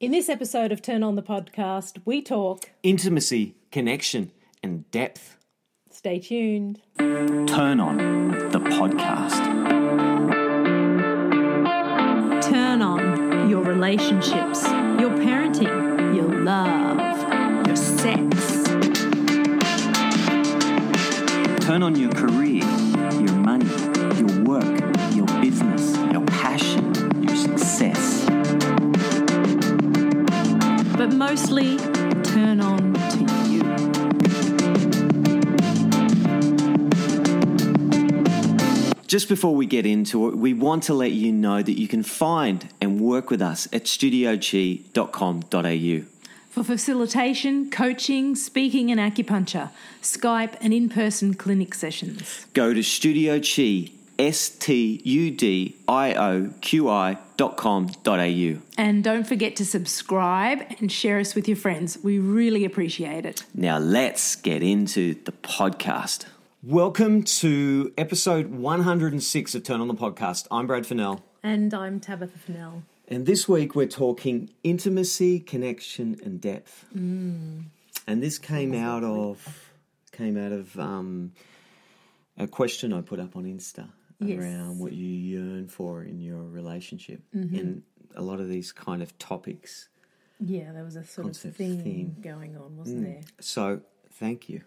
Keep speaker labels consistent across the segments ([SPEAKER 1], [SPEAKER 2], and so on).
[SPEAKER 1] In this episode of Turn On the Podcast, we talk.
[SPEAKER 2] Intimacy, connection, and depth.
[SPEAKER 1] Stay tuned.
[SPEAKER 2] Turn On the Podcast.
[SPEAKER 1] Turn on your relationships, your parenting, your love, your sex.
[SPEAKER 2] Turn on your career,
[SPEAKER 1] But mostly, turn on to you.
[SPEAKER 2] Just before we get into it, we want to let you know that you can find and work with us at studioqi.com.au.
[SPEAKER 1] For facilitation, coaching, speaking, and acupuncture, Skype and in person clinic sessions.
[SPEAKER 2] Go to Studio Qi, S T U D I O Q I dot com dot au.
[SPEAKER 1] And don't forget to subscribe and share us with your friends. We really appreciate it.
[SPEAKER 2] Now let's get into the podcast. Welcome to episode 106 of Turn on the Podcast. I'm Brad Fennell.
[SPEAKER 1] And I'm Tabitha Fennell.
[SPEAKER 2] And this week we're talking intimacy, connection, and depth.
[SPEAKER 1] Mm.
[SPEAKER 2] And this came out of came out of um, a question I put up on Insta
[SPEAKER 1] Yes.
[SPEAKER 2] around what you yearn for in your relationship,
[SPEAKER 1] Mm-hmm.
[SPEAKER 2] and a lot of these kind of topics.
[SPEAKER 1] Yeah, there was a sort
[SPEAKER 2] Concept,
[SPEAKER 1] of theme,
[SPEAKER 2] theme.
[SPEAKER 1] going on, wasn't there?
[SPEAKER 2] So thank you.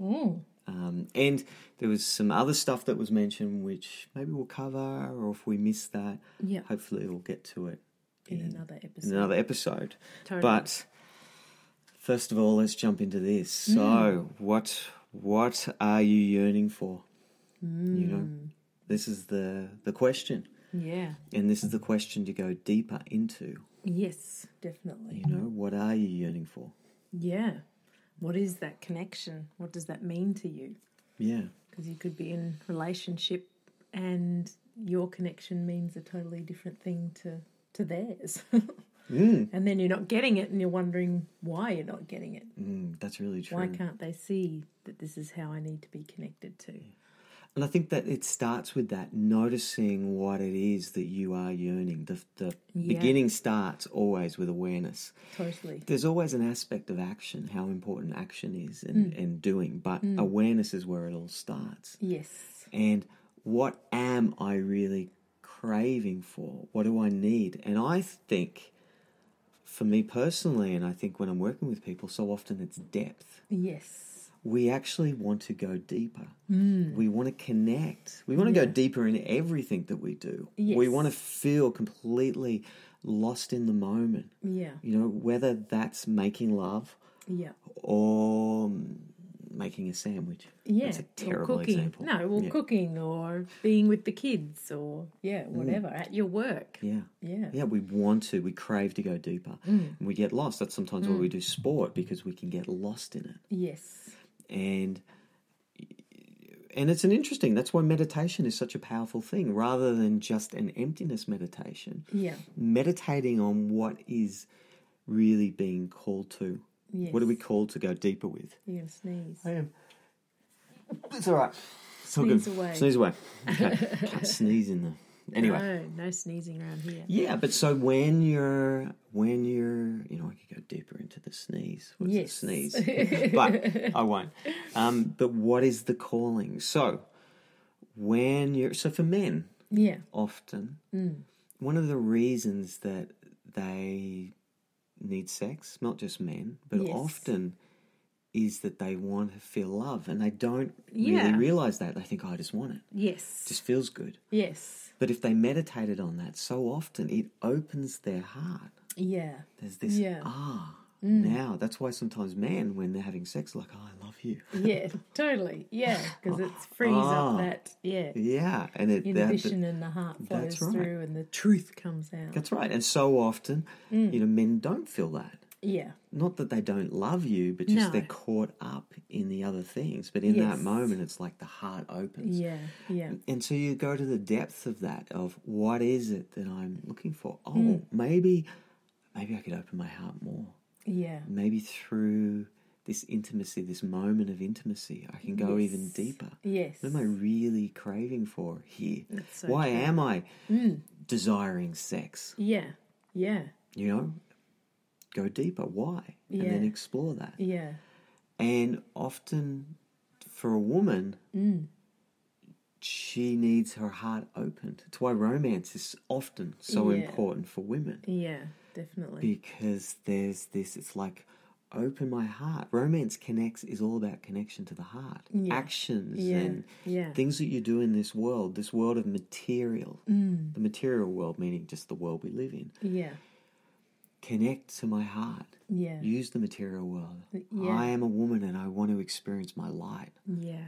[SPEAKER 1] Mm.
[SPEAKER 2] Um, and there was some other stuff that was mentioned, which maybe we'll cover, or if we miss that,
[SPEAKER 1] Yeah.
[SPEAKER 2] hopefully we'll get to it
[SPEAKER 1] In another episode.
[SPEAKER 2] in another episode.
[SPEAKER 1] Totally.
[SPEAKER 2] But first of all, let's jump into this. So, what what are you yearning for? You know, this is the the question,
[SPEAKER 1] Yeah.
[SPEAKER 2] and this is the question to go deeper into.
[SPEAKER 1] Yes, definitely.
[SPEAKER 2] You know, what are you yearning for?
[SPEAKER 1] Yeah. What is that connection? What does that mean to you?
[SPEAKER 2] Yeah,
[SPEAKER 1] Because you could be in relationship and your connection means a totally different thing to to theirs.
[SPEAKER 2] mm,
[SPEAKER 1] and then you're not getting it and you're wondering why you're not getting it.
[SPEAKER 2] mm, that's really true.
[SPEAKER 1] Why can't they see that this is how I need to be connected to?
[SPEAKER 2] And I think that it starts with that noticing what it is that you are yearning. The, the
[SPEAKER 1] Yeah.
[SPEAKER 2] beginning starts always with awareness.
[SPEAKER 1] Totally.
[SPEAKER 2] There's always an aspect of action, how important action is and, and mm. doing, but mm. awareness is where it all starts.
[SPEAKER 1] Yes.
[SPEAKER 2] And what am I really craving for? What do I need? And I think, for me personally, and I think when I'm working with people, so often it's depth
[SPEAKER 1] Yes.
[SPEAKER 2] We actually want to go deeper. We want to connect. We want to go deeper in everything that we do. We want to feel completely lost in the moment.
[SPEAKER 1] Yeah.
[SPEAKER 2] You know, whether that's making love
[SPEAKER 1] Yeah.
[SPEAKER 2] or mm, making a sandwich.
[SPEAKER 1] Yeah,
[SPEAKER 2] That's a
[SPEAKER 1] or
[SPEAKER 2] terrible
[SPEAKER 1] cooking.
[SPEAKER 2] example.
[SPEAKER 1] No, well,
[SPEAKER 2] Yeah.
[SPEAKER 1] cooking or being with the kids or yeah, whatever at your work.
[SPEAKER 2] Yeah.
[SPEAKER 1] Yeah,
[SPEAKER 2] Yeah, we want to, we crave to go deeper.
[SPEAKER 1] Mm.
[SPEAKER 2] We get lost. That's sometimes why we do sport because we can get lost in it.
[SPEAKER 1] yes,
[SPEAKER 2] and and it's an interesting that's why meditation is such a powerful thing rather than just an emptiness meditation.
[SPEAKER 1] Yeah,
[SPEAKER 2] meditating on what is really being called to.
[SPEAKER 1] Yes.
[SPEAKER 2] what are we called to go deeper with?
[SPEAKER 1] You're gonna sneeze.
[SPEAKER 2] i am. It's all right. It's all
[SPEAKER 1] Sneeze
[SPEAKER 2] good.
[SPEAKER 1] away.
[SPEAKER 2] sneeze away. Okay. Can't sneeze in the anyway
[SPEAKER 1] no, no sneezing around here.
[SPEAKER 2] yeah but so when you're when you're you know i could go deeper into the sneeze what's
[SPEAKER 1] Yes.
[SPEAKER 2] the sneeze but i won't um but what is the calling so when you're so for men
[SPEAKER 1] Yeah,
[SPEAKER 2] often
[SPEAKER 1] Mm.
[SPEAKER 2] one of the reasons that they need sex not just men but
[SPEAKER 1] Yes.
[SPEAKER 2] often is that they want to feel love and they don't
[SPEAKER 1] Yeah.
[SPEAKER 2] really realize that they think oh, i just want it
[SPEAKER 1] yes,
[SPEAKER 2] it just feels good
[SPEAKER 1] yes,
[SPEAKER 2] but if they meditated on that so often, it opens their heart.
[SPEAKER 1] yeah,
[SPEAKER 2] There's this,
[SPEAKER 1] Yeah. Mm.
[SPEAKER 2] ah, now. That's why sometimes men, when they're having sex, are like, oh, I love you.
[SPEAKER 1] yeah, totally, yeah, because it frees
[SPEAKER 2] Ah.
[SPEAKER 1] up that yeah
[SPEAKER 2] yeah. And it, that-
[SPEAKER 1] inhibition and the heart flows
[SPEAKER 2] that's right.
[SPEAKER 1] through and the truth comes out.
[SPEAKER 2] that's right. And so often,
[SPEAKER 1] Mm.
[SPEAKER 2] you know, men don't feel that.
[SPEAKER 1] Yeah,
[SPEAKER 2] Not that they don't love you, but just
[SPEAKER 1] No.
[SPEAKER 2] they're caught up in the other things. But in that moment, it's like the heart opens.
[SPEAKER 1] yeah, yeah,
[SPEAKER 2] And so you go to the depth of that of what is it that I'm looking for? Oh,
[SPEAKER 1] Mm.
[SPEAKER 2] maybe maybe I could open my heart more.
[SPEAKER 1] yeah,
[SPEAKER 2] maybe through this intimacy, this moment of intimacy, I can go even deeper.
[SPEAKER 1] yes.
[SPEAKER 2] What am I really craving for here?
[SPEAKER 1] So
[SPEAKER 2] Why
[SPEAKER 1] true. Mm.
[SPEAKER 2] am I desiring sex?
[SPEAKER 1] Yeah, yeah,
[SPEAKER 2] You know, go deeper. Why? And then explore that.
[SPEAKER 1] Yeah.
[SPEAKER 2] And often for a woman,
[SPEAKER 1] Mm.
[SPEAKER 2] she needs her heart opened. It's why romance is often so
[SPEAKER 1] Yeah.
[SPEAKER 2] important for women
[SPEAKER 1] Yeah. Definitely.
[SPEAKER 2] because there's this, it's like, open my heart. Romance connects is all about connection to the heart,
[SPEAKER 1] Yeah.
[SPEAKER 2] actions
[SPEAKER 1] Yeah.
[SPEAKER 2] and
[SPEAKER 1] Yeah.
[SPEAKER 2] things that you do in this world, this world of material,
[SPEAKER 1] Mm.
[SPEAKER 2] the material world, meaning just the world we live in.
[SPEAKER 1] Yeah.
[SPEAKER 2] Connect to my heart.
[SPEAKER 1] Yeah.
[SPEAKER 2] Use the material world.
[SPEAKER 1] Yeah.
[SPEAKER 2] I am a woman and I want to experience my light.
[SPEAKER 1] Yeah.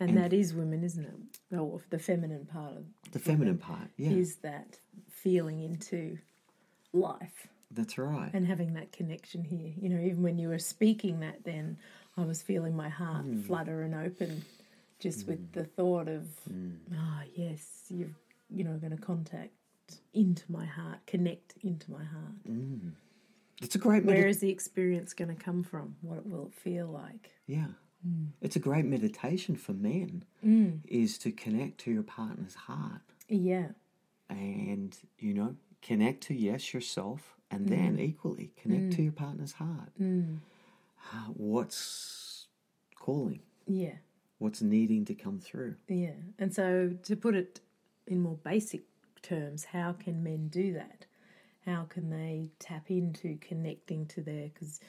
[SPEAKER 1] And,
[SPEAKER 2] And-
[SPEAKER 1] that is women, isn't it? Oh, the feminine part of
[SPEAKER 2] The feminine part. Yeah.
[SPEAKER 1] is that feeling into life
[SPEAKER 2] That's right.
[SPEAKER 1] and having that connection here. You know, even when you were speaking that, then I was feeling my heart
[SPEAKER 2] Hmm.
[SPEAKER 1] flutter and open just with the thought of, ah, yes, you're, you know, going to contact into my heart, connect into my heart. Mm.
[SPEAKER 2] It's a great
[SPEAKER 1] Where
[SPEAKER 2] medi-
[SPEAKER 1] is the experience going to come from? What will it feel like?
[SPEAKER 2] Yeah.
[SPEAKER 1] Mm.
[SPEAKER 2] It's a great meditation for men mm. is to connect to your partner's heart
[SPEAKER 1] Yeah,
[SPEAKER 2] and, you know, connect to, yes, yourself, and mm. then equally connect to your partner's heart. Uh, What's calling?
[SPEAKER 1] yeah.
[SPEAKER 2] What's needing to come through?
[SPEAKER 1] Yeah. And so to put it in more basic terms, how can men do that? How can they tap into connecting to their because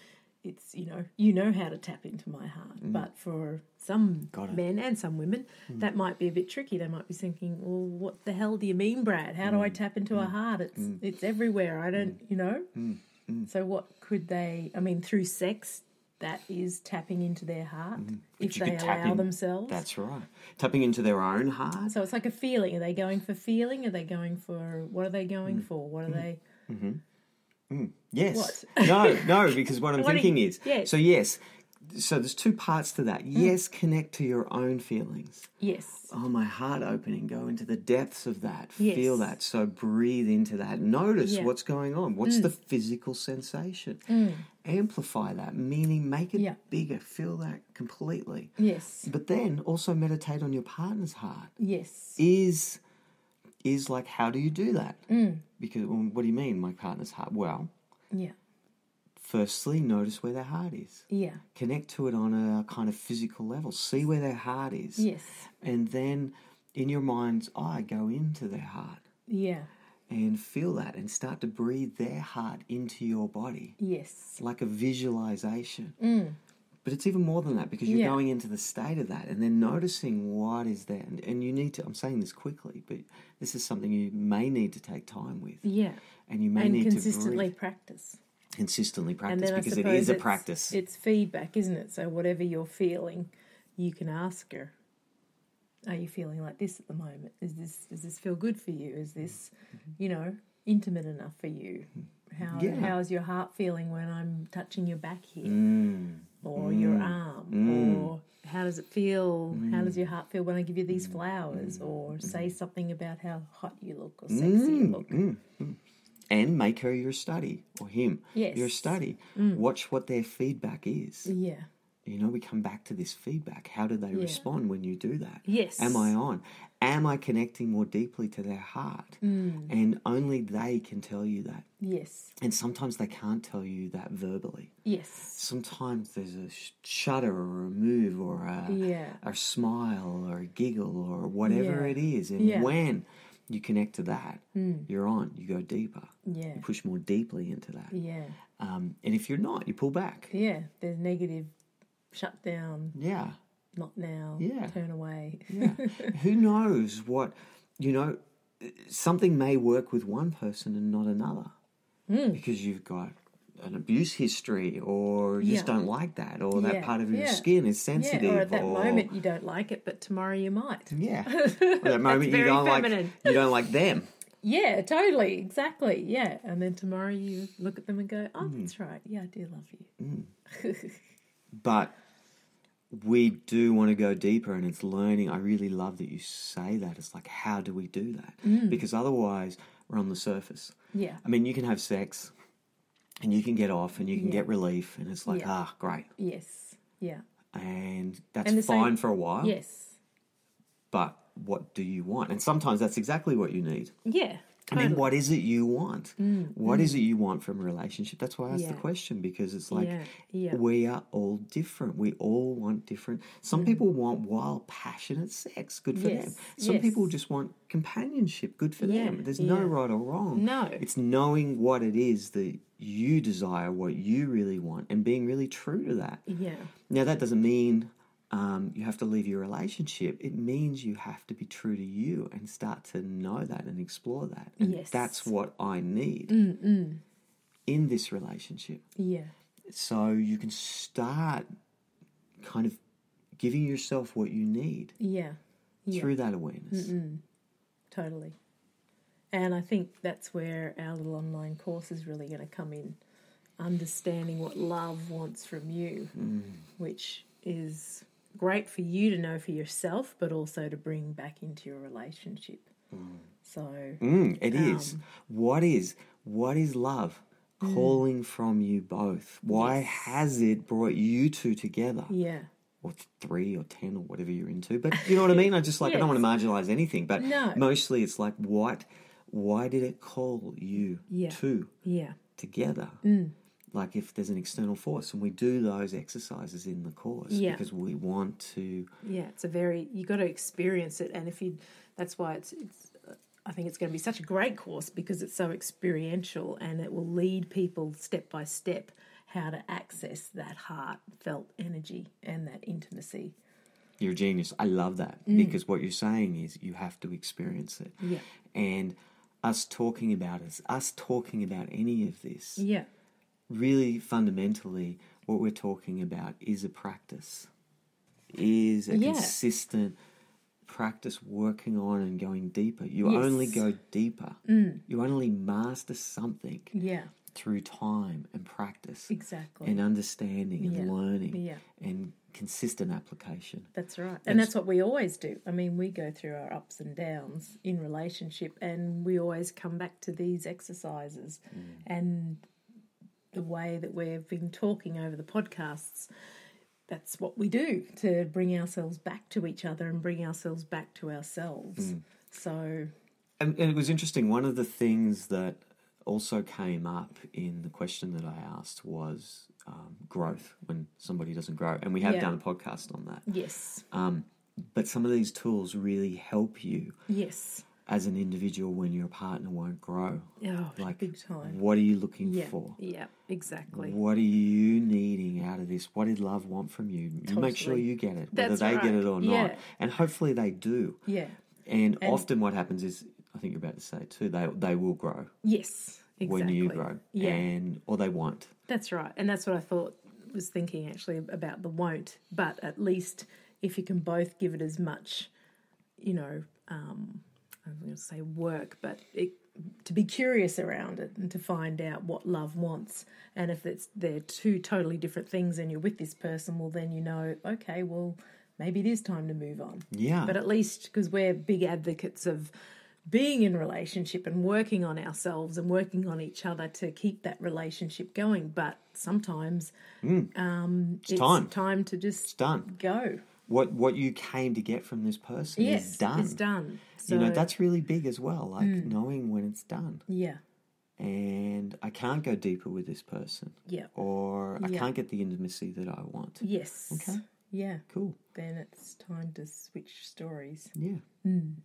[SPEAKER 1] it's you know you know how to tap into my heart, but for some
[SPEAKER 2] Mm. Mm.
[SPEAKER 1] men and some women that might be a bit tricky. They might be thinking, "Well, what the hell do you mean, Brad? How do
[SPEAKER 2] Mm.
[SPEAKER 1] I tap into a heart? It's it's everywhere. I don't, you know."
[SPEAKER 2] Mm.
[SPEAKER 1] So what could they? I mean, through sex, that is tapping into their heart if
[SPEAKER 2] Mm. you
[SPEAKER 1] they allow
[SPEAKER 2] in-
[SPEAKER 1] themselves.
[SPEAKER 2] That's right. Tapping into their own heart.
[SPEAKER 1] So it's like a feeling. Are they going for feeling? Are they going for what are they going
[SPEAKER 2] Mm.
[SPEAKER 1] for? What are they? Mm-hmm.
[SPEAKER 2] Yes.
[SPEAKER 1] What?
[SPEAKER 2] no, no, because what I'm
[SPEAKER 1] What
[SPEAKER 2] thinking
[SPEAKER 1] you-
[SPEAKER 2] is
[SPEAKER 1] yes.
[SPEAKER 2] so yes. So there's two parts to
[SPEAKER 1] Mm.
[SPEAKER 2] that. Yes, connect to your own feelings.
[SPEAKER 1] Yes.
[SPEAKER 2] Oh, my heart opening. Go into the depths of that.
[SPEAKER 1] Yes.
[SPEAKER 2] Feel that. So breathe into that. Notice
[SPEAKER 1] Yeah. Mm.
[SPEAKER 2] what's going on. What's the physical sensation? Amplify that, meaning make it
[SPEAKER 1] Yeah.
[SPEAKER 2] bigger. Feel that completely.
[SPEAKER 1] Yes.
[SPEAKER 2] But then also meditate on your partner's heart.
[SPEAKER 1] Yes.
[SPEAKER 2] Is is like how do you do that?
[SPEAKER 1] Mm.
[SPEAKER 2] Because well, what do you mean, my partner's heart? Well,
[SPEAKER 1] Yeah.
[SPEAKER 2] Firstly, notice where their heart is.
[SPEAKER 1] Yeah.
[SPEAKER 2] Connect to it on a kind of physical level. See where their heart is.
[SPEAKER 1] Yes.
[SPEAKER 2] And then in your mind's eye, go into their heart
[SPEAKER 1] Yeah.
[SPEAKER 2] and feel that and start to breathe their heart into your body
[SPEAKER 1] Yes.
[SPEAKER 2] like a visualization. But it's even more than that because you're
[SPEAKER 1] Mm. Yeah.
[SPEAKER 2] going into the state of that and then noticing what is there. And, and you need to, I'm saying this quickly, but this is something you may need to take time with.
[SPEAKER 1] Yeah.
[SPEAKER 2] And you may
[SPEAKER 1] And
[SPEAKER 2] need
[SPEAKER 1] consistently
[SPEAKER 2] to breathe,
[SPEAKER 1] practice.
[SPEAKER 2] Consistently practice because it is a practice.
[SPEAKER 1] It's feedback, isn't it? So whatever you're feeling, you can ask her. Are you feeling like this at the moment? Is this does this feel good for you? Is this, you know, intimate enough for you? How
[SPEAKER 2] Yeah.
[SPEAKER 1] how's your heart feeling when I'm touching your back here?
[SPEAKER 2] Mm.
[SPEAKER 1] or your mm. arm mm. or how does it feel how does mm. your heart feel when i give you
[SPEAKER 2] Mm.
[SPEAKER 1] these flowers or say something about how hot you look or sexy you look
[SPEAKER 2] and make her your study or him
[SPEAKER 1] Yes. Mm.
[SPEAKER 2] your study. Watch what their feedback is.
[SPEAKER 1] yeah
[SPEAKER 2] You know, we come back to this feedback. How do they respond when you do that?
[SPEAKER 1] Yes.
[SPEAKER 2] Am I on? Am I connecting more deeply to their heart?
[SPEAKER 1] Mm.
[SPEAKER 2] And only they can tell you that.
[SPEAKER 1] yes
[SPEAKER 2] And sometimes they can't tell you that verbally.
[SPEAKER 1] yes
[SPEAKER 2] Sometimes there's a sh- shudder or a move or a,
[SPEAKER 1] Yeah.
[SPEAKER 2] a smile or a giggle or whatever
[SPEAKER 1] Yeah.
[SPEAKER 2] it is. And
[SPEAKER 1] Yeah.
[SPEAKER 2] when you connect to that, you're on. You go deeper.
[SPEAKER 1] yeah
[SPEAKER 2] You push more deeply into that.
[SPEAKER 1] yeah
[SPEAKER 2] Um, and if you're not, you pull back.
[SPEAKER 1] yeah there's negative shut down
[SPEAKER 2] Yeah.
[SPEAKER 1] not now
[SPEAKER 2] Yeah.
[SPEAKER 1] turn away
[SPEAKER 2] Yeah. Who knows what, you know, something may work with one person and not another
[SPEAKER 1] Hmm.
[SPEAKER 2] because you've got an abuse history or you just don't like that or that part of your
[SPEAKER 1] Yeah.
[SPEAKER 2] skin is sensitive
[SPEAKER 1] yeah or at that
[SPEAKER 2] or-
[SPEAKER 1] moment you don't like it but tomorrow you might
[SPEAKER 2] Yeah. Or that moment you don't
[SPEAKER 1] feminine.
[SPEAKER 2] like you don't like them.
[SPEAKER 1] yeah totally exactly yeah and then tomorrow you look at them and go oh that's right yeah i do love you
[SPEAKER 2] But we do want to go deeper and it's learning. I really love that you say that. It's like how do we do that?
[SPEAKER 1] Mm.
[SPEAKER 2] Because otherwise we're on the surface.
[SPEAKER 1] yeah
[SPEAKER 2] I mean, you can have sex and you can get off and you can
[SPEAKER 1] Yeah.
[SPEAKER 2] get relief and it's like,
[SPEAKER 1] Yeah.
[SPEAKER 2] ah, great.
[SPEAKER 1] yes yeah
[SPEAKER 2] And that's
[SPEAKER 1] And the same-
[SPEAKER 2] fine for a while.
[SPEAKER 1] yes
[SPEAKER 2] But what do you want? And sometimes that's exactly what you need.
[SPEAKER 1] Yeah,
[SPEAKER 2] And then what is it you want?
[SPEAKER 1] Mm,
[SPEAKER 2] What is it you want from a relationship? That's why I asked
[SPEAKER 1] Yeah.
[SPEAKER 2] the question because it's like
[SPEAKER 1] yeah, yeah,
[SPEAKER 2] we are all different. We all want different. Some people want wild, passionate sex. Good for them.
[SPEAKER 1] Mm. Yes,
[SPEAKER 2] Some people just want companionship. Good for them. There's no right or wrong.
[SPEAKER 1] No.
[SPEAKER 2] It's knowing what it is that you desire, what you really want, and being really true to that.
[SPEAKER 1] yeah,
[SPEAKER 2] Now, that doesn't mean um, you have to leave your relationship. It means you have to be true to you and start to know that and explore that. And
[SPEAKER 1] Yes.
[SPEAKER 2] that's what I need
[SPEAKER 1] Mm-mm.
[SPEAKER 2] in this relationship.
[SPEAKER 1] yeah,
[SPEAKER 2] So you can start kind of giving yourself what you need
[SPEAKER 1] yeah, yeah.
[SPEAKER 2] through that awareness.
[SPEAKER 1] Totally. And I think that's where our little online course is really going to come in. Understanding what love wants from you, mm. which is great for you to know for yourself, but also to bring back into your relationship. So,
[SPEAKER 2] Mm, it is.
[SPEAKER 1] Um,
[SPEAKER 2] What is what is love calling from you both? Why
[SPEAKER 1] Mm. Yes.
[SPEAKER 2] has it brought you two together?
[SPEAKER 1] yeah,
[SPEAKER 2] or three or ten or whatever you're into. But you know what I mean? I just like I don't want to marginalize anything, but
[SPEAKER 1] No.
[SPEAKER 2] mostly it's like what why did it call you
[SPEAKER 1] Yeah.
[SPEAKER 2] two
[SPEAKER 1] yeah,
[SPEAKER 2] together?
[SPEAKER 1] Mm.
[SPEAKER 2] Like if there's an external force and we do those exercises in the course
[SPEAKER 1] Yeah.
[SPEAKER 2] because we want to
[SPEAKER 1] yeah. It's a very, you got to experience it. And if you, that's why it's, it's, I think it's going to be such a great course because it's so experiential and it will lead people step by step how to access that heartfelt energy and that intimacy.
[SPEAKER 2] you're a genius. I love that because what you're saying is you have to experience it.
[SPEAKER 1] Mm. Yeah.
[SPEAKER 2] And us talking about it, us talking about any of this,
[SPEAKER 1] Yeah.
[SPEAKER 2] Really fundamentally what we're talking about is a practice is a
[SPEAKER 1] Yeah.
[SPEAKER 2] consistent practice working on and going deeper you
[SPEAKER 1] Yes.
[SPEAKER 2] only go deeper mm. you only master something
[SPEAKER 1] Yeah.
[SPEAKER 2] through time and practice
[SPEAKER 1] Exactly.
[SPEAKER 2] and understanding and
[SPEAKER 1] Yeah.
[SPEAKER 2] learning
[SPEAKER 1] Yeah.
[SPEAKER 2] and consistent application
[SPEAKER 1] That's right. And that's what we always do. I mean, we go through our ups and downs in relationship and we always come back to these exercises mm. and the way that we've been talking over the podcasts. That's what we do to bring ourselves back to each other and bring ourselves back to ourselves. So,
[SPEAKER 2] And, and it was interesting. One of the things that also came up in the question that I asked was um, growth when somebody doesn't grow. And we have
[SPEAKER 1] Yeah.
[SPEAKER 2] done a podcast on that.
[SPEAKER 1] yes,
[SPEAKER 2] Um, but some of these tools really help you
[SPEAKER 1] yes.
[SPEAKER 2] As an individual when your partner won't grow.
[SPEAKER 1] Oh,
[SPEAKER 2] Like,
[SPEAKER 1] big time.
[SPEAKER 2] what are you looking
[SPEAKER 1] Yeah,
[SPEAKER 2] for?
[SPEAKER 1] yeah, exactly.
[SPEAKER 2] What are you needing out of this? What did love want from you? You make sure you get it, whether
[SPEAKER 1] That's
[SPEAKER 2] they get it or not.
[SPEAKER 1] Yeah.
[SPEAKER 2] And hopefully they do.
[SPEAKER 1] Yeah,
[SPEAKER 2] And,
[SPEAKER 1] And-
[SPEAKER 2] often what happens is, I think you're about to say too, they, they will grow.
[SPEAKER 1] yes, exactly.
[SPEAKER 2] when you grow,
[SPEAKER 1] Yeah.
[SPEAKER 2] and or they won't.
[SPEAKER 1] That's right. And that's what I thought was thinking actually about the won't. But at least if you can both give it as much, you know, um, I'm going to say work, but it, to be curious around it and to find out what love wants. And if it's they're two totally different things and you're with this person, well, then you know, okay, well, maybe it is time to move on.
[SPEAKER 2] Yeah,
[SPEAKER 1] But at least because we're big advocates of being in relationship and working on ourselves and working on each other to keep that relationship going. But sometimes um, it's,
[SPEAKER 2] time.
[SPEAKER 1] time to
[SPEAKER 2] it's
[SPEAKER 1] just
[SPEAKER 2] done.
[SPEAKER 1] go.
[SPEAKER 2] What what you came to get from this person
[SPEAKER 1] Yes,
[SPEAKER 2] is done.
[SPEAKER 1] it's done. So,
[SPEAKER 2] You know that's really big as well. Like knowing when it's done,
[SPEAKER 1] yeah,
[SPEAKER 2] and I can't go deeper with this person,
[SPEAKER 1] yeah,
[SPEAKER 2] or I
[SPEAKER 1] Yeah.
[SPEAKER 2] can't get the intimacy that I want.
[SPEAKER 1] yes,
[SPEAKER 2] Okay.
[SPEAKER 1] yeah.
[SPEAKER 2] Cool.
[SPEAKER 1] Then it's time to switch stories.
[SPEAKER 2] Yeah.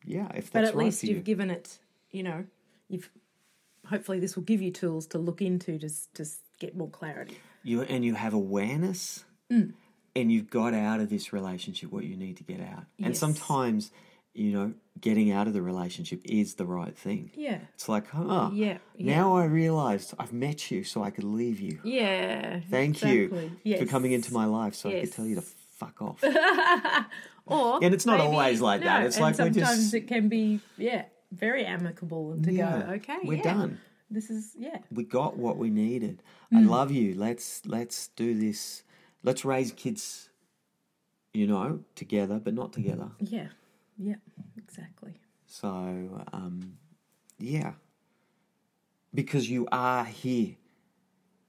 [SPEAKER 2] Yeah. If
[SPEAKER 1] Hmm. But at
[SPEAKER 2] right
[SPEAKER 1] least you've
[SPEAKER 2] you.
[SPEAKER 1] given it. You know, you've. Hopefully, this will give you tools to look into to to get more clarity.
[SPEAKER 2] you and you have awareness,
[SPEAKER 1] Mm.
[SPEAKER 2] And you've got out of this relationship what you need to get out. And sometimes, you know, getting out of the relationship is the right thing.
[SPEAKER 1] Yeah,
[SPEAKER 2] It's like, huh,
[SPEAKER 1] yeah, yeah.
[SPEAKER 2] now I realized I've met you so I could leave you.
[SPEAKER 1] Yeah.
[SPEAKER 2] Thank you
[SPEAKER 1] exactly.
[SPEAKER 2] for coming into my life so I could tell you to fuck off.
[SPEAKER 1] Or
[SPEAKER 2] And it's not
[SPEAKER 1] maybe-
[SPEAKER 2] always like that. It's like
[SPEAKER 1] sometimes
[SPEAKER 2] just-
[SPEAKER 1] it can be yeah very amicable and to
[SPEAKER 2] Yeah,
[SPEAKER 1] go okay
[SPEAKER 2] we're
[SPEAKER 1] yeah,
[SPEAKER 2] done.
[SPEAKER 1] This is yeah
[SPEAKER 2] we got what we needed.
[SPEAKER 1] Mm.
[SPEAKER 2] I love you. Let's let's do this. Let's raise kids, you know, together but not together.
[SPEAKER 1] yeah yeah exactly
[SPEAKER 2] So, um, yeah. Because you are here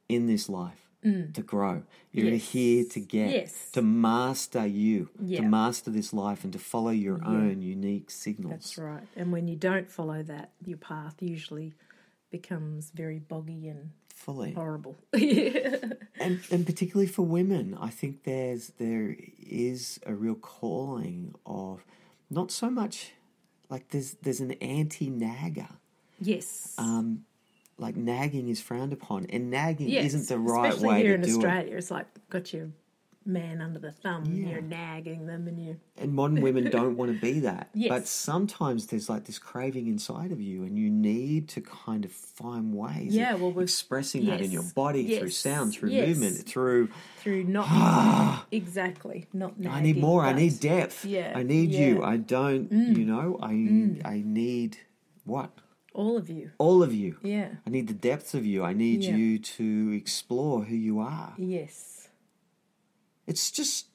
[SPEAKER 2] in this life to grow. You're
[SPEAKER 1] Mm. Yes.
[SPEAKER 2] here to get,
[SPEAKER 1] Yes.
[SPEAKER 2] to master you,
[SPEAKER 1] Yeah.
[SPEAKER 2] to master this life, and to follow your own unique signals.
[SPEAKER 1] That's right. And when you don't follow that, your path usually becomes very boggy and
[SPEAKER 2] Fully.
[SPEAKER 1] horrible.
[SPEAKER 2] and and particularly for women, I think there's there is a real calling of not so much like there's there's an anti nagger.
[SPEAKER 1] yes.
[SPEAKER 2] Um, like nagging is frowned upon, and nagging
[SPEAKER 1] yes.
[SPEAKER 2] isn't the right way
[SPEAKER 1] here
[SPEAKER 2] to
[SPEAKER 1] in
[SPEAKER 2] do it.
[SPEAKER 1] Australia. It's like got your man under the thumb and you're nagging them and you
[SPEAKER 2] And modern women don't want to be that.
[SPEAKER 1] Yes.
[SPEAKER 2] But sometimes there's like this craving inside of you, and you need to kind of find ways
[SPEAKER 1] Yeah, well, we've-
[SPEAKER 2] expressing that in your
[SPEAKER 1] yes,
[SPEAKER 2] body through sound, through
[SPEAKER 1] yes.
[SPEAKER 2] movement, through
[SPEAKER 1] through not exactly not nagging.
[SPEAKER 2] I need more. I need depth.
[SPEAKER 1] Yeah,
[SPEAKER 2] I need you. I don't. Mm. You know. I mm. I need what?
[SPEAKER 1] all of you.
[SPEAKER 2] All of you.
[SPEAKER 1] Yeah.
[SPEAKER 2] I need the depths of you. I need
[SPEAKER 1] Yeah.
[SPEAKER 2] you to explore who you are.
[SPEAKER 1] Yes.
[SPEAKER 2] It's just.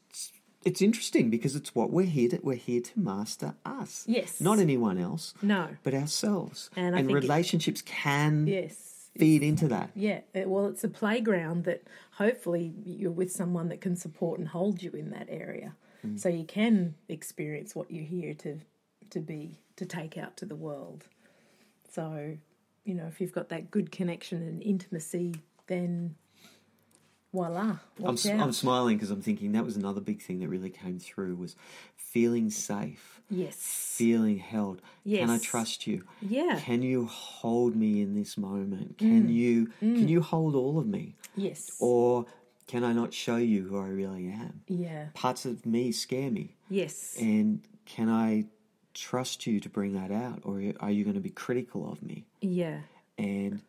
[SPEAKER 2] It's interesting because it's what we're here to. We're here to master us.
[SPEAKER 1] Yes.
[SPEAKER 2] Not anyone else,
[SPEAKER 1] No.
[SPEAKER 2] but ourselves.
[SPEAKER 1] And I think it-
[SPEAKER 2] relationships can
[SPEAKER 1] Yes.
[SPEAKER 2] feed into that.
[SPEAKER 1] Yeah, well, it's a playground that hopefully you're with someone that can support and hold you in that area,
[SPEAKER 2] Mm.
[SPEAKER 1] so you can experience what you're here to to be to take out to the world. So, you know, if you've got that good connection and intimacy, then voila,
[SPEAKER 2] I'm,
[SPEAKER 1] watch
[SPEAKER 2] s-
[SPEAKER 1] out.
[SPEAKER 2] I'm smiling because I'm thinking that was another big thing that really came through was feeling safe,
[SPEAKER 1] yes,
[SPEAKER 2] feeling held. Yes. Can I trust you?
[SPEAKER 1] yeah,
[SPEAKER 2] Can you hold me in this moment?
[SPEAKER 1] Mm.
[SPEAKER 2] Can you can you hold all of me?
[SPEAKER 1] yes,
[SPEAKER 2] Or can I not show you who I really am?
[SPEAKER 1] yeah,
[SPEAKER 2] Parts of me scare me.
[SPEAKER 1] yes,
[SPEAKER 2] And can I trust you to bring that out? Or are you going to be critical of me?
[SPEAKER 1] yeah,
[SPEAKER 2] And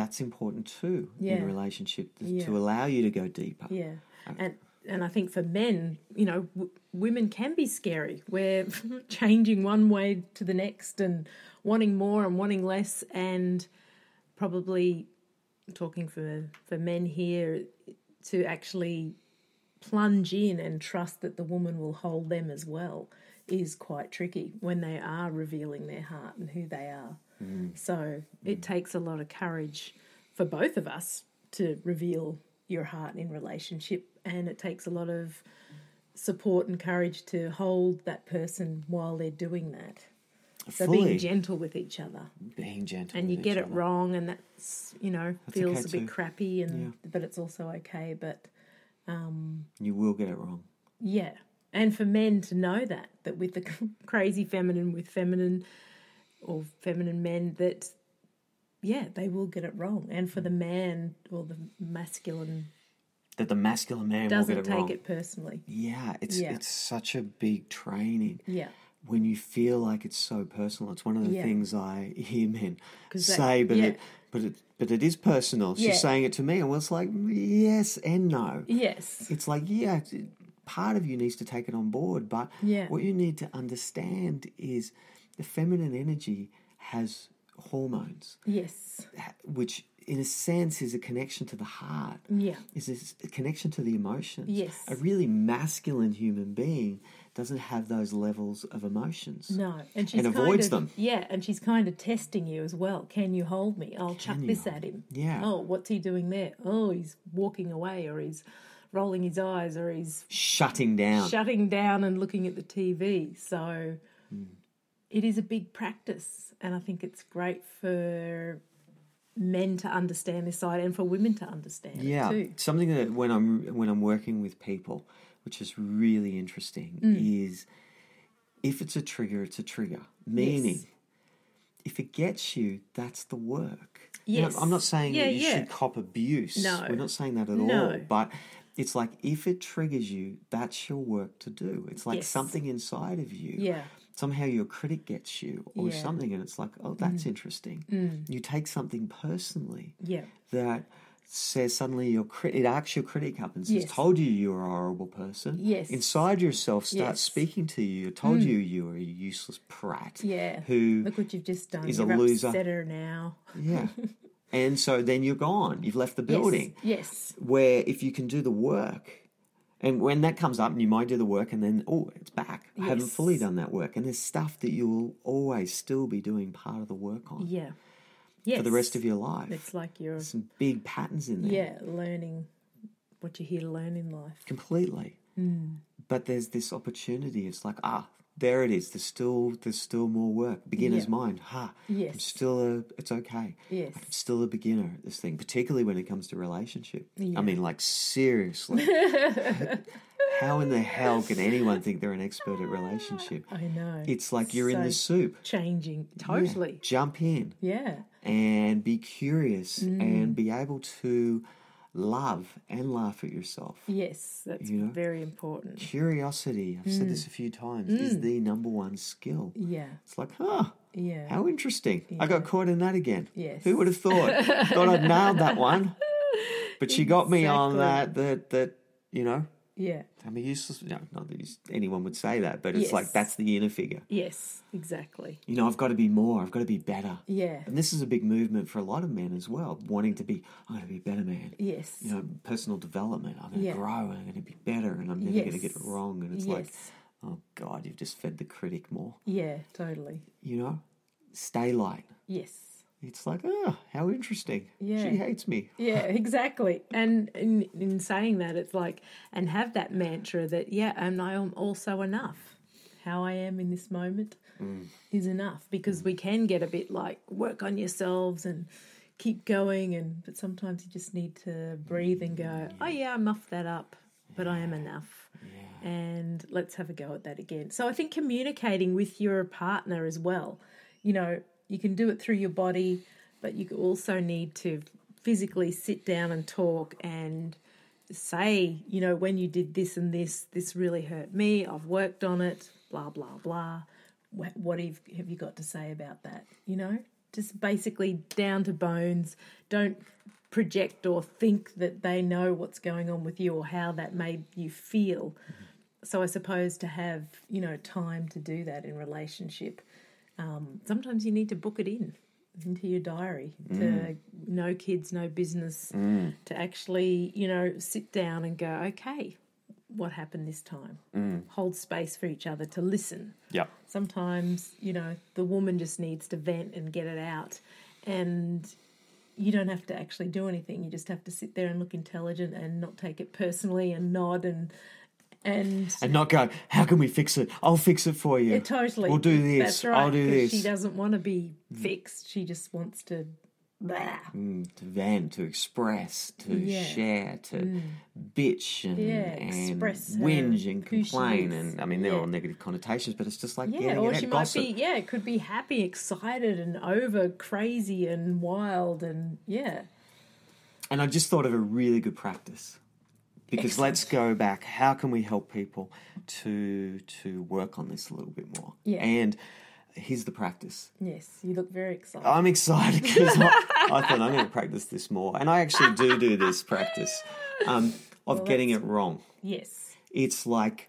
[SPEAKER 2] that's important too in a relationship to,
[SPEAKER 1] Yeah.
[SPEAKER 2] to allow you to go deeper.
[SPEAKER 1] yeah, um, and and I think for men, you know, w- women can be scary. We're changing one way to the next and wanting more and wanting less, and probably talking for for men here to actually plunge in and trust that the woman will hold them as well is quite tricky when they are revealing their heart and who they are. Mm. So it mm. takes a lot of courage for both of us to reveal your heart in relationship, and it takes a lot of support and courage to hold that person while they're doing that. So
[SPEAKER 2] Fully
[SPEAKER 1] being gentle with each other,
[SPEAKER 2] being gentle.
[SPEAKER 1] and you get it
[SPEAKER 2] other.
[SPEAKER 1] wrong, and that's you know feels
[SPEAKER 2] okay
[SPEAKER 1] a bit
[SPEAKER 2] too.
[SPEAKER 1] crappy, and but it's also okay. But um,
[SPEAKER 2] You will get it wrong.
[SPEAKER 1] yeah. And for men to know that, that with the crazy feminine, with feminine or feminine men, that, yeah, they will get it wrong. And for the man or the masculine
[SPEAKER 2] That the masculine man
[SPEAKER 1] doesn't
[SPEAKER 2] get it
[SPEAKER 1] take
[SPEAKER 2] wrong.
[SPEAKER 1] it personally.
[SPEAKER 2] Yeah, it's
[SPEAKER 1] Yeah.
[SPEAKER 2] it's such a big training.
[SPEAKER 1] Yeah.
[SPEAKER 2] When you feel like it's so personal, it's one of the
[SPEAKER 1] Yeah.
[SPEAKER 2] things I hear men
[SPEAKER 1] that-
[SPEAKER 2] say, but
[SPEAKER 1] yeah.
[SPEAKER 2] it, but it, but it is personal. She's saying it to me, and well, it's like yes and no.
[SPEAKER 1] Yes.
[SPEAKER 2] It's like yeah, part of you needs to take it on board, but
[SPEAKER 1] Yeah.
[SPEAKER 2] what you need to understand is the feminine energy has hormones,
[SPEAKER 1] Yes.
[SPEAKER 2] which in a sense is a connection to the heart.
[SPEAKER 1] Yeah.
[SPEAKER 2] Is this a connection to the emotions?
[SPEAKER 1] Yes.
[SPEAKER 2] A really masculine human being doesn't have those levels of emotions.
[SPEAKER 1] No. And she's
[SPEAKER 2] And
[SPEAKER 1] kind
[SPEAKER 2] avoids
[SPEAKER 1] of,
[SPEAKER 2] them.
[SPEAKER 1] Yeah. And she's kind of testing you as well. Can you hold me? I'll chuck this
[SPEAKER 2] hold
[SPEAKER 1] at him.
[SPEAKER 2] Yeah.
[SPEAKER 1] Oh, what's he doing there? Oh, he's walking away or he's rolling his eyes or he's
[SPEAKER 2] Shutting down.
[SPEAKER 1] shutting down and looking at the TV. So. It is a big practice, and I think it's great for men to understand this side and for women to understand
[SPEAKER 2] yeah. Something that when I'm when I'm working with people, which is really interesting,
[SPEAKER 1] Mm.
[SPEAKER 2] is if it's a trigger, it's a trigger. Meaning, if it gets you, that's the work. You know, I'm not saying
[SPEAKER 1] Yeah,
[SPEAKER 2] that you
[SPEAKER 1] yeah.
[SPEAKER 2] should cop abuse.
[SPEAKER 1] No.
[SPEAKER 2] We're not saying that at
[SPEAKER 1] No.
[SPEAKER 2] all. But it's like if it triggers you, that's your work to do. It's like
[SPEAKER 1] Yes.
[SPEAKER 2] something inside of you.
[SPEAKER 1] Yeah,
[SPEAKER 2] Somehow your critic gets you or
[SPEAKER 1] Yeah. Mm.
[SPEAKER 2] something, and it's like, oh, that's interesting. You take something personally
[SPEAKER 1] yeah,
[SPEAKER 2] that says suddenly your crit it arcs your critic up and says,
[SPEAKER 1] Yes.
[SPEAKER 2] "Told you you were a horrible person."
[SPEAKER 1] Yes.
[SPEAKER 2] Inside yourself starts
[SPEAKER 1] Yes. Mm.
[SPEAKER 2] speaking to you. Told you you were a useless prat.
[SPEAKER 1] yeah.
[SPEAKER 2] Who
[SPEAKER 1] Look what you've just done.
[SPEAKER 2] is a
[SPEAKER 1] You're
[SPEAKER 2] loser.
[SPEAKER 1] upset her now.
[SPEAKER 2] yeah. and so then you're gone. You've left the building.
[SPEAKER 1] Yes.
[SPEAKER 2] Where if you can do the work, and when that comes up, and you might do the work, and then oh, it's back. I haven't fully done that work, and there's stuff that you'll always still be doing part of the work on.
[SPEAKER 1] yes. Yeah.
[SPEAKER 2] for the rest of your life.
[SPEAKER 1] It's like you're,
[SPEAKER 2] Some big patterns in there.
[SPEAKER 1] yeah, learning what you're here to learn in life.
[SPEAKER 2] completely.
[SPEAKER 1] Hmm.
[SPEAKER 2] But there's this opportunity. It's like ah, there it is. There's still there's still more work. Beginner's
[SPEAKER 1] Yeah.
[SPEAKER 2] mind. Ha. I'm
[SPEAKER 1] Yes.
[SPEAKER 2] still a. It's okay.
[SPEAKER 1] Yes.
[SPEAKER 2] I'm still a beginner at this thing, particularly when it comes to relationship.
[SPEAKER 1] Yeah.
[SPEAKER 2] I mean, like seriously. How in the hell can anyone think they're an expert at relationship?
[SPEAKER 1] I know.
[SPEAKER 2] It's like you're in the soup.
[SPEAKER 1] changing.
[SPEAKER 2] Yeah.
[SPEAKER 1] Totally.
[SPEAKER 2] Jump in
[SPEAKER 1] Yeah.
[SPEAKER 2] and be curious
[SPEAKER 1] Mm.
[SPEAKER 2] and be able to love and laugh at yourself.
[SPEAKER 1] Yes. That's
[SPEAKER 2] You know?
[SPEAKER 1] very important.
[SPEAKER 2] Curiosity, I've said this a few times,
[SPEAKER 1] Mm.
[SPEAKER 2] is the number one skill.
[SPEAKER 1] Yeah.
[SPEAKER 2] It's like, huh,
[SPEAKER 1] Yeah.
[SPEAKER 2] how interesting. I got caught in that again.
[SPEAKER 1] Yes.
[SPEAKER 2] Who would have thought? thought I'd nailed that one. But she got me on that, that, that, you know,
[SPEAKER 1] Yeah.
[SPEAKER 2] I mean, useless. No, not that you- anyone would say that, but it's like that's the inner figure.
[SPEAKER 1] Yes. Exactly.
[SPEAKER 2] You know, I've got to be more. I've got to be better.
[SPEAKER 1] Yeah.
[SPEAKER 2] And this is a big movement for a lot of men as well, wanting to be. I'm going to be a better man.
[SPEAKER 1] Yes.
[SPEAKER 2] You know, personal development. I'm going to
[SPEAKER 1] Yeah.
[SPEAKER 2] grow. and I'm going to be better, and I'm never going to get it wrong. And it's
[SPEAKER 1] yes.
[SPEAKER 2] like, oh God, you've just fed the critic more.
[SPEAKER 1] yeah. Totally.
[SPEAKER 2] You know, stay light.
[SPEAKER 1] Yes.
[SPEAKER 2] It's like, oh, how interesting.
[SPEAKER 1] Yeah.
[SPEAKER 2] She hates me.
[SPEAKER 1] Yeah, exactly. And in, in saying that, it's like, and have that mantra that, yeah, and I am also enough. How I am in this moment mm. is enough because we can get a bit like work on yourselves and keep going. And but sometimes you just need to breathe and go, mm, oh yeah, I muffed that up, but I am enough. And let's have a go at that again. So I think communicating with your partner as well, you know, you can do it through your body, but you also need to physically sit down and talk and say, you know, when you did this and this, this really hurt me. I've worked on it. Blah blah blah. What, have you got to say about that? You know, just basically down to bones. Don't project or think that they know what's going on with you or how that made you feel. So I suppose to have you know time to do that in relationship, um, sometimes you need to book it in into your diary to mm. no kids, no business, mm. to actually you know sit down and go, okay, what happened this time? Mm. Hold space for each other to listen.
[SPEAKER 2] Yeah.
[SPEAKER 1] sometimes you know the woman just needs to vent and get it out and you don't have to actually do anything. You just have to sit there and look intelligent and not take it personally and nod and and
[SPEAKER 2] And not go, how can we fix it? I'll fix it for you.
[SPEAKER 1] yeah, totally
[SPEAKER 2] We'll do this.
[SPEAKER 1] that's right
[SPEAKER 2] I'll do this.
[SPEAKER 1] she doesn't want to be fixed she just wants to.
[SPEAKER 2] Mm, to vent, to express, to
[SPEAKER 1] Yeah. Mm.
[SPEAKER 2] share, to bitch and,
[SPEAKER 1] Yeah,
[SPEAKER 2] and whinge and complain. And I mean, they're all negative connotations, but it's just like
[SPEAKER 1] yeah or she might
[SPEAKER 2] gossip.
[SPEAKER 1] be yeah it could be happy excited and over crazy and wild and yeah
[SPEAKER 2] And I just thought of a really good practice. Because let's go back. How can we help people to to work on this a little bit more?
[SPEAKER 1] Yeah.
[SPEAKER 2] And here's the practice.
[SPEAKER 1] yes you look very excited
[SPEAKER 2] I'm excited because I, I thought I'm going to practice this more, and I actually do do this practice um, of getting it wrong.
[SPEAKER 1] yes
[SPEAKER 2] It's like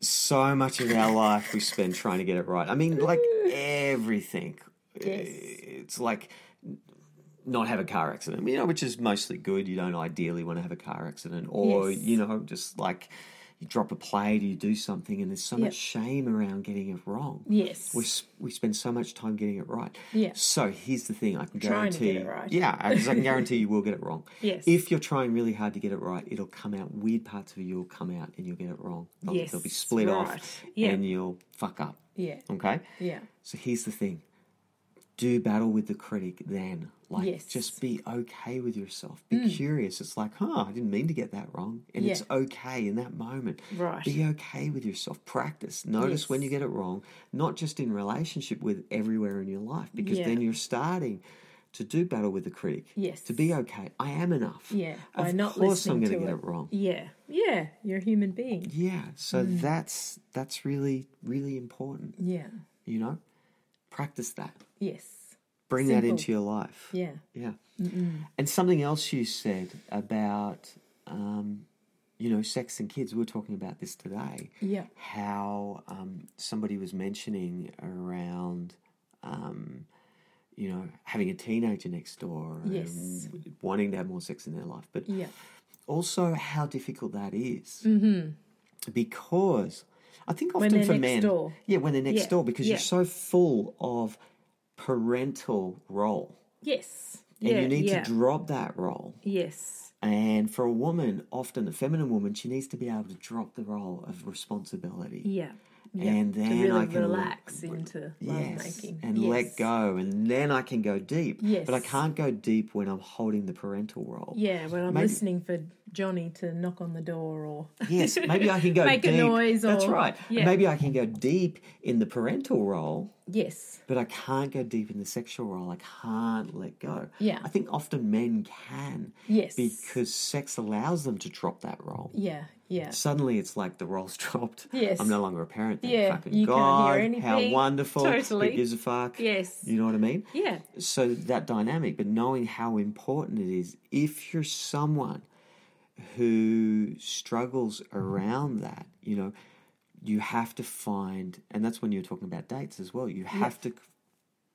[SPEAKER 2] so much of our life we spend trying to get it right. I mean, like everything.
[SPEAKER 1] Yes.
[SPEAKER 2] It's like not have a car accident, you know, which is mostly good. You don't ideally want to have a car accident, or
[SPEAKER 1] Yes.
[SPEAKER 2] you know, just like you drop a plate, or you do something, and there's so
[SPEAKER 1] Yep.
[SPEAKER 2] much shame around getting it wrong.
[SPEAKER 1] yes
[SPEAKER 2] We we spend so much time getting it right.
[SPEAKER 1] Yeah.
[SPEAKER 2] So here's the thing: I can
[SPEAKER 1] Trying
[SPEAKER 2] guarantee,
[SPEAKER 1] right.
[SPEAKER 2] yeah, because I can guarantee you will get it wrong.
[SPEAKER 1] Yes.
[SPEAKER 2] If you're trying really hard to get it right, it'll come out. Weird parts of you will come out, and you'll get it wrong. They'll,
[SPEAKER 1] Yes,
[SPEAKER 2] they'll be split
[SPEAKER 1] right.
[SPEAKER 2] off,
[SPEAKER 1] Yeah.
[SPEAKER 2] and you'll fuck up.
[SPEAKER 1] yeah
[SPEAKER 2] Okay.
[SPEAKER 1] yeah
[SPEAKER 2] So here's the thing: do battle with the critic. Then, like,
[SPEAKER 1] Yes. Mm.
[SPEAKER 2] just be okay with yourself. Be curious. It's like, huh, I didn't mean to get that wrong, and it's okay in that moment.
[SPEAKER 1] Right.
[SPEAKER 2] Be okay with yourself. Practice. Notice
[SPEAKER 1] Yes.
[SPEAKER 2] when you get it wrong, not just in relationship with everywhere in your life, because
[SPEAKER 1] Yeah.
[SPEAKER 2] then you're starting to do battle with the critic.
[SPEAKER 1] Yes.
[SPEAKER 2] To be okay. I am enough.
[SPEAKER 1] Yeah, by
[SPEAKER 2] Of
[SPEAKER 1] not
[SPEAKER 2] course, I'm gonna
[SPEAKER 1] to
[SPEAKER 2] get
[SPEAKER 1] it.
[SPEAKER 2] it wrong.
[SPEAKER 1] Yeah, yeah, you're a human being.
[SPEAKER 2] Yeah. So
[SPEAKER 1] Mm.
[SPEAKER 2] that's that's really really important.
[SPEAKER 1] Yeah,
[SPEAKER 2] You know, practice that.
[SPEAKER 1] yes,
[SPEAKER 2] Bring that into your life.
[SPEAKER 1] yeah,
[SPEAKER 2] Yeah. And something else you said about, um, you know, sex and kids. We were talking about this today.
[SPEAKER 1] yeah,
[SPEAKER 2] How um, somebody was mentioning around, um, you know, having a teenager next door
[SPEAKER 1] Yes.
[SPEAKER 2] and wanting to have more sex in their life, but
[SPEAKER 1] yeah,
[SPEAKER 2] also how difficult that is. Mm-hmm. Because I think often for men,
[SPEAKER 1] door.
[SPEAKER 2] yeah, when they're next
[SPEAKER 1] Yeah,
[SPEAKER 2] door, because
[SPEAKER 1] yeah.
[SPEAKER 2] you're so full of parental role
[SPEAKER 1] Yes.
[SPEAKER 2] And
[SPEAKER 1] yeah,
[SPEAKER 2] you need to drop that role.
[SPEAKER 1] Yes.
[SPEAKER 2] And for a woman, often a feminine woman, she needs to be able to drop the role of responsibility.
[SPEAKER 1] Yeah.
[SPEAKER 2] And then
[SPEAKER 1] really
[SPEAKER 2] I can
[SPEAKER 1] relax into
[SPEAKER 2] Yes,
[SPEAKER 1] lovemaking.
[SPEAKER 2] and
[SPEAKER 1] Yes.
[SPEAKER 2] let go, and then I can go deep.
[SPEAKER 1] Yes.
[SPEAKER 2] But I can't go deep when I'm holding the parental role.
[SPEAKER 1] Yeah, when I'm
[SPEAKER 2] Maybe-
[SPEAKER 1] listening for Johnny to knock on the door or
[SPEAKER 2] Yes, maybe I can go
[SPEAKER 1] Make a noise
[SPEAKER 2] That's
[SPEAKER 1] or-
[SPEAKER 2] right.
[SPEAKER 1] yeah.
[SPEAKER 2] Maybe I can go deep in the parental role,
[SPEAKER 1] yes,
[SPEAKER 2] but I can't go deep in the sexual role. I can't let go.
[SPEAKER 1] Yeah.
[SPEAKER 2] I think often men can
[SPEAKER 1] yes,
[SPEAKER 2] because sex allows them to drop that role.
[SPEAKER 1] yeah, yeah,
[SPEAKER 2] Suddenly it's like the role's dropped.
[SPEAKER 1] Yes.
[SPEAKER 2] I'm no longer a parent. Thank
[SPEAKER 1] Yeah,
[SPEAKER 2] fucking
[SPEAKER 1] you can't
[SPEAKER 2] God.
[SPEAKER 1] hear
[SPEAKER 2] How wonderful.
[SPEAKER 1] Totally.
[SPEAKER 2] Who gives a fuck?
[SPEAKER 1] yes,
[SPEAKER 2] You know what I mean?
[SPEAKER 1] yeah,
[SPEAKER 2] so that dynamic, but knowing how important it is, if you're someone who struggles around that, you know, you have to find, and that's when you're talking about dates as well, you have to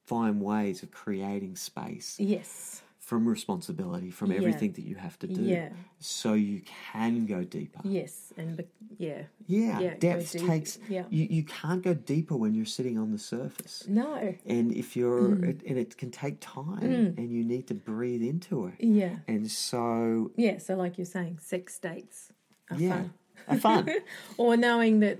[SPEAKER 2] find ways of creating space.
[SPEAKER 1] Yes,
[SPEAKER 2] from responsibility, from
[SPEAKER 1] Yeah.
[SPEAKER 2] everything that you have to do,
[SPEAKER 1] Yeah.
[SPEAKER 2] so you can go deeper.
[SPEAKER 1] yes, and be- yeah,
[SPEAKER 2] Yeah,
[SPEAKER 1] Yeah,
[SPEAKER 2] depth takes,
[SPEAKER 1] Yeah.
[SPEAKER 2] you, you can't go deeper when you're sitting on the surface.
[SPEAKER 1] no,
[SPEAKER 2] And if you're,
[SPEAKER 1] Mm.
[SPEAKER 2] it, and it can take time, and you need to breathe into it.
[SPEAKER 1] yeah,
[SPEAKER 2] And so,
[SPEAKER 1] yeah. So, like you're saying, sex dates are
[SPEAKER 2] yeah,
[SPEAKER 1] fun,
[SPEAKER 2] are fun.
[SPEAKER 1] or knowing that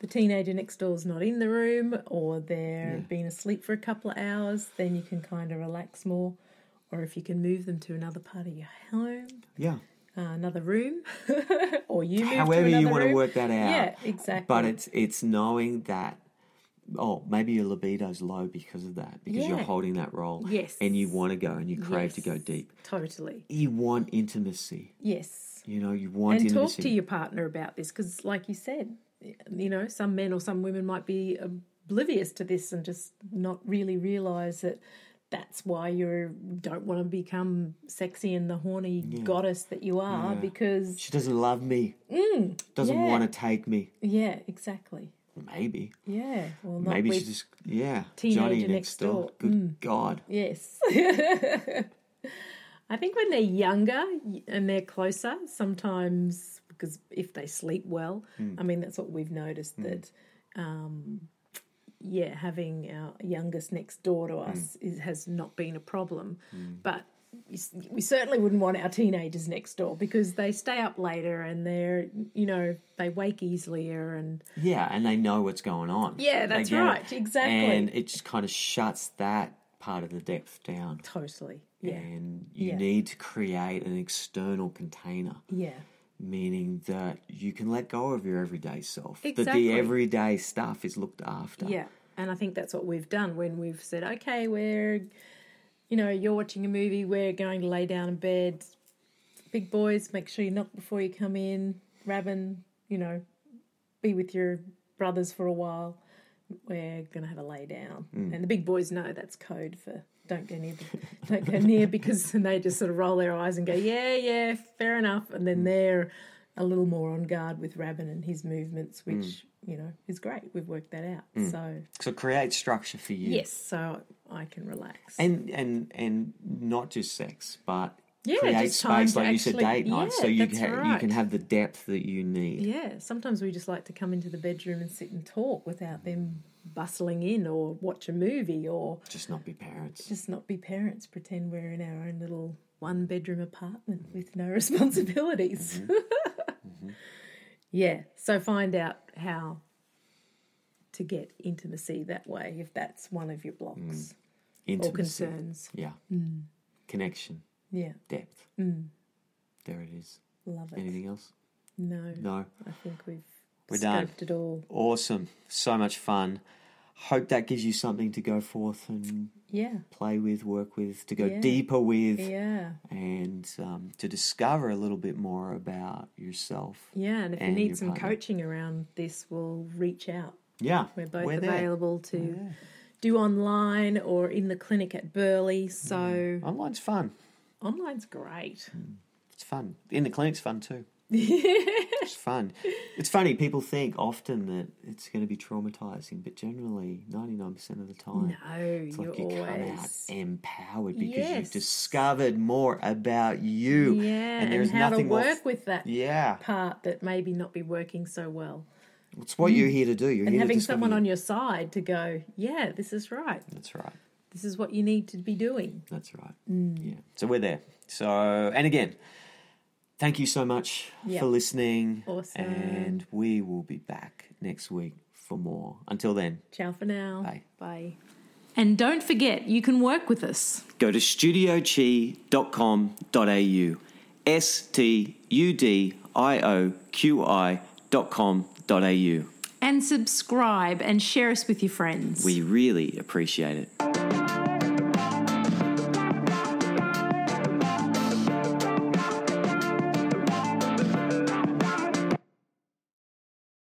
[SPEAKER 1] the teenager next door is not in the room, or they're
[SPEAKER 2] Yeah.
[SPEAKER 1] been asleep for a couple of hours, then you can kind of relax more. Or if you can move them to another part of your home,
[SPEAKER 2] yeah.
[SPEAKER 1] uh, another room, or you move to
[SPEAKER 2] However you want to work that out.
[SPEAKER 1] Yeah, exactly.
[SPEAKER 2] But it's it's knowing that. Oh, maybe your libido's low because of that, because you're holding that role,
[SPEAKER 1] Yes.
[SPEAKER 2] and you want to go and you crave to go deep.
[SPEAKER 1] Totally.
[SPEAKER 2] You want intimacy,
[SPEAKER 1] Yes.
[SPEAKER 2] you know. You want
[SPEAKER 1] and talk
[SPEAKER 2] intimacy.
[SPEAKER 1] to your partner about this because, like you said, you know, some men or some women might be oblivious to this and just not really realize that that's why you don't want to become sexy and the horny goddess that you are
[SPEAKER 2] Yeah.
[SPEAKER 1] because,
[SPEAKER 2] She doesn't love me. Mm, doesn't
[SPEAKER 1] yeah.
[SPEAKER 2] want to take me.
[SPEAKER 1] yeah, exactly.
[SPEAKER 2] Maybe.
[SPEAKER 1] Yeah. Well, not
[SPEAKER 2] Maybe she just yeah.
[SPEAKER 1] teenager
[SPEAKER 2] Johnny
[SPEAKER 1] next
[SPEAKER 2] next door.
[SPEAKER 1] door.
[SPEAKER 2] Good mm. God.
[SPEAKER 1] Yes. I think when they're younger and they're closer, sometimes because if they sleep well, hmm. I mean that's what we've noticed hmm. that, um, yeah, having our youngest next door to mm. us is, has not been a problem, mm. but. we We certainly wouldn't want our teenagers next door because they stay up later and they're, you know, they wake easier and
[SPEAKER 2] Yeah, and they know what's going on.
[SPEAKER 1] Yeah, that's
[SPEAKER 2] it.
[SPEAKER 1] right, exactly.
[SPEAKER 2] And it just kind of shuts that part of the depth down.
[SPEAKER 1] totally, yeah,
[SPEAKER 2] And you
[SPEAKER 1] Yeah.
[SPEAKER 2] need to create an external container,
[SPEAKER 1] yeah,
[SPEAKER 2] meaning that you can let go of your everyday self. That the everyday stuff is looked after.
[SPEAKER 1] Yeah, and I think that's what we've done when we've said, okay, we're, you know, you're watching a movie, we're going to lay down in bed. Big boys, make sure you knock before you come in. Rabin, you know, be with your brothers for a while. We're going to have a lay down, mm. and the big boys know that's code for don't go near, don't go near, because then they just sort of roll their eyes and go, yeah, yeah, fair enough, and then mm. they're a little more on guard with Rabin and his movements, mm. which you know is great. We've worked that out. Mm. So
[SPEAKER 2] So create structure for you.
[SPEAKER 1] yes, so I can relax.
[SPEAKER 2] And and and not just sex, but
[SPEAKER 1] Yeah,
[SPEAKER 2] create space like you said, date night,
[SPEAKER 1] yeah,
[SPEAKER 2] so you can you
[SPEAKER 1] right.
[SPEAKER 2] can have the depth that you need.
[SPEAKER 1] yeah, sometimes we just like to come into the bedroom and sit and talk without them bustling in or watch a movie or
[SPEAKER 2] Just not be parents.
[SPEAKER 1] just not be parents. Pretend we're in our own little one bedroom apartment with no responsibilities. Yeah, so find out how to get intimacy that way if that's one of your blocks or
[SPEAKER 2] Intimacy.
[SPEAKER 1] concerns.
[SPEAKER 2] Yeah.
[SPEAKER 1] Mm.
[SPEAKER 2] Connection.
[SPEAKER 1] Yeah,
[SPEAKER 2] Depth.
[SPEAKER 1] Mm.
[SPEAKER 2] There it is.
[SPEAKER 1] love it.
[SPEAKER 2] Anything else?
[SPEAKER 1] No,
[SPEAKER 2] No.
[SPEAKER 1] I think we've
[SPEAKER 2] We're done.
[SPEAKER 1] it all.
[SPEAKER 2] Awesome. So much fun. Hope that gives you something to go forth and
[SPEAKER 1] Yeah,
[SPEAKER 2] play with, work with, to go
[SPEAKER 1] Yeah.
[SPEAKER 2] deeper with,
[SPEAKER 1] yeah,
[SPEAKER 2] and um, to discover a little bit more about yourself.
[SPEAKER 1] yeah. And if
[SPEAKER 2] And
[SPEAKER 1] you need some
[SPEAKER 2] partner.
[SPEAKER 1] coaching around this, we'll reach out.
[SPEAKER 2] Yeah.
[SPEAKER 1] We're both
[SPEAKER 2] We're there.
[SPEAKER 1] available to do online or in the clinic at Burleigh. So
[SPEAKER 2] Online's fun.
[SPEAKER 1] online's great.
[SPEAKER 2] It's fun. In the clinic's fun too. It's fun. It's funny. People think often that it's going to be traumatizing, but generally, ninety nine percent of the time,
[SPEAKER 1] No,
[SPEAKER 2] it's
[SPEAKER 1] you're
[SPEAKER 2] like you come out
[SPEAKER 1] always
[SPEAKER 2] empowered because
[SPEAKER 1] Yes.
[SPEAKER 2] you've discovered more about you.
[SPEAKER 1] yeah,
[SPEAKER 2] and there's
[SPEAKER 1] how to
[SPEAKER 2] nothing more
[SPEAKER 1] work
[SPEAKER 2] f-
[SPEAKER 1] with that
[SPEAKER 2] Yeah,
[SPEAKER 1] part that maybe not be working so well,
[SPEAKER 2] it's what you're mm. here to do. You're
[SPEAKER 1] and
[SPEAKER 2] here to
[SPEAKER 1] And
[SPEAKER 2] having
[SPEAKER 1] someone
[SPEAKER 2] you.
[SPEAKER 1] on your side to go, yeah, this is right.
[SPEAKER 2] That's right.
[SPEAKER 1] this is what you need to be doing.
[SPEAKER 2] That's right. Mm. Yeah. So we're there. So, and again, thank you so much
[SPEAKER 1] Yep.
[SPEAKER 2] for listening.
[SPEAKER 1] Awesome.
[SPEAKER 2] And we will be back next week for more. Until then,
[SPEAKER 1] Ciao for now.
[SPEAKER 2] Bye.
[SPEAKER 1] Bye. And don't forget, you can work with us.
[SPEAKER 2] go to studioqi.com.au. S T U D I O Q I dot com dot au.
[SPEAKER 1] And subscribe and share us with your friends.
[SPEAKER 2] We really appreciate it.